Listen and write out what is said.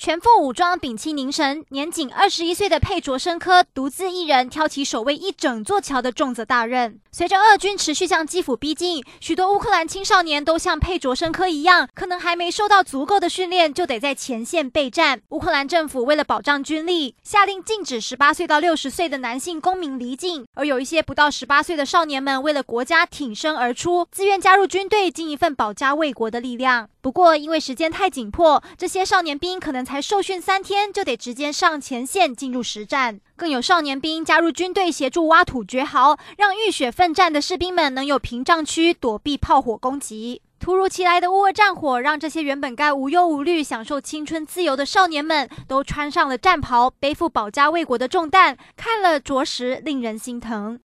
全副武装，屏气凝神，年仅二十一岁的佩卓申科独自一人挑起守卫一整座桥的重责大任。随着俄军持续向基辅逼近，许多乌克兰青少年都像佩卓申科一样，可能还没受到足够的训练，就得在前线备战。乌克兰政府为了保障军力，下令禁止十八岁到六十岁的男性公民离境，而有一些不到十八岁的少年们为了国家挺身而出，自愿加入军队，尽一份保家卫国的力量。不过，因为时间太紧迫，这些少年兵可能才受训三天就得直接上前线进入实战。更有少年兵加入军队协助挖土掘壕，让浴血奋战的士兵们能有屏障区躲避炮火攻击。突如其来的乌俄战火，让这些原本该无忧无虑享受青春自由的少年们都穿上了战袍，背负保家卫国的重担，看了着实令人心疼。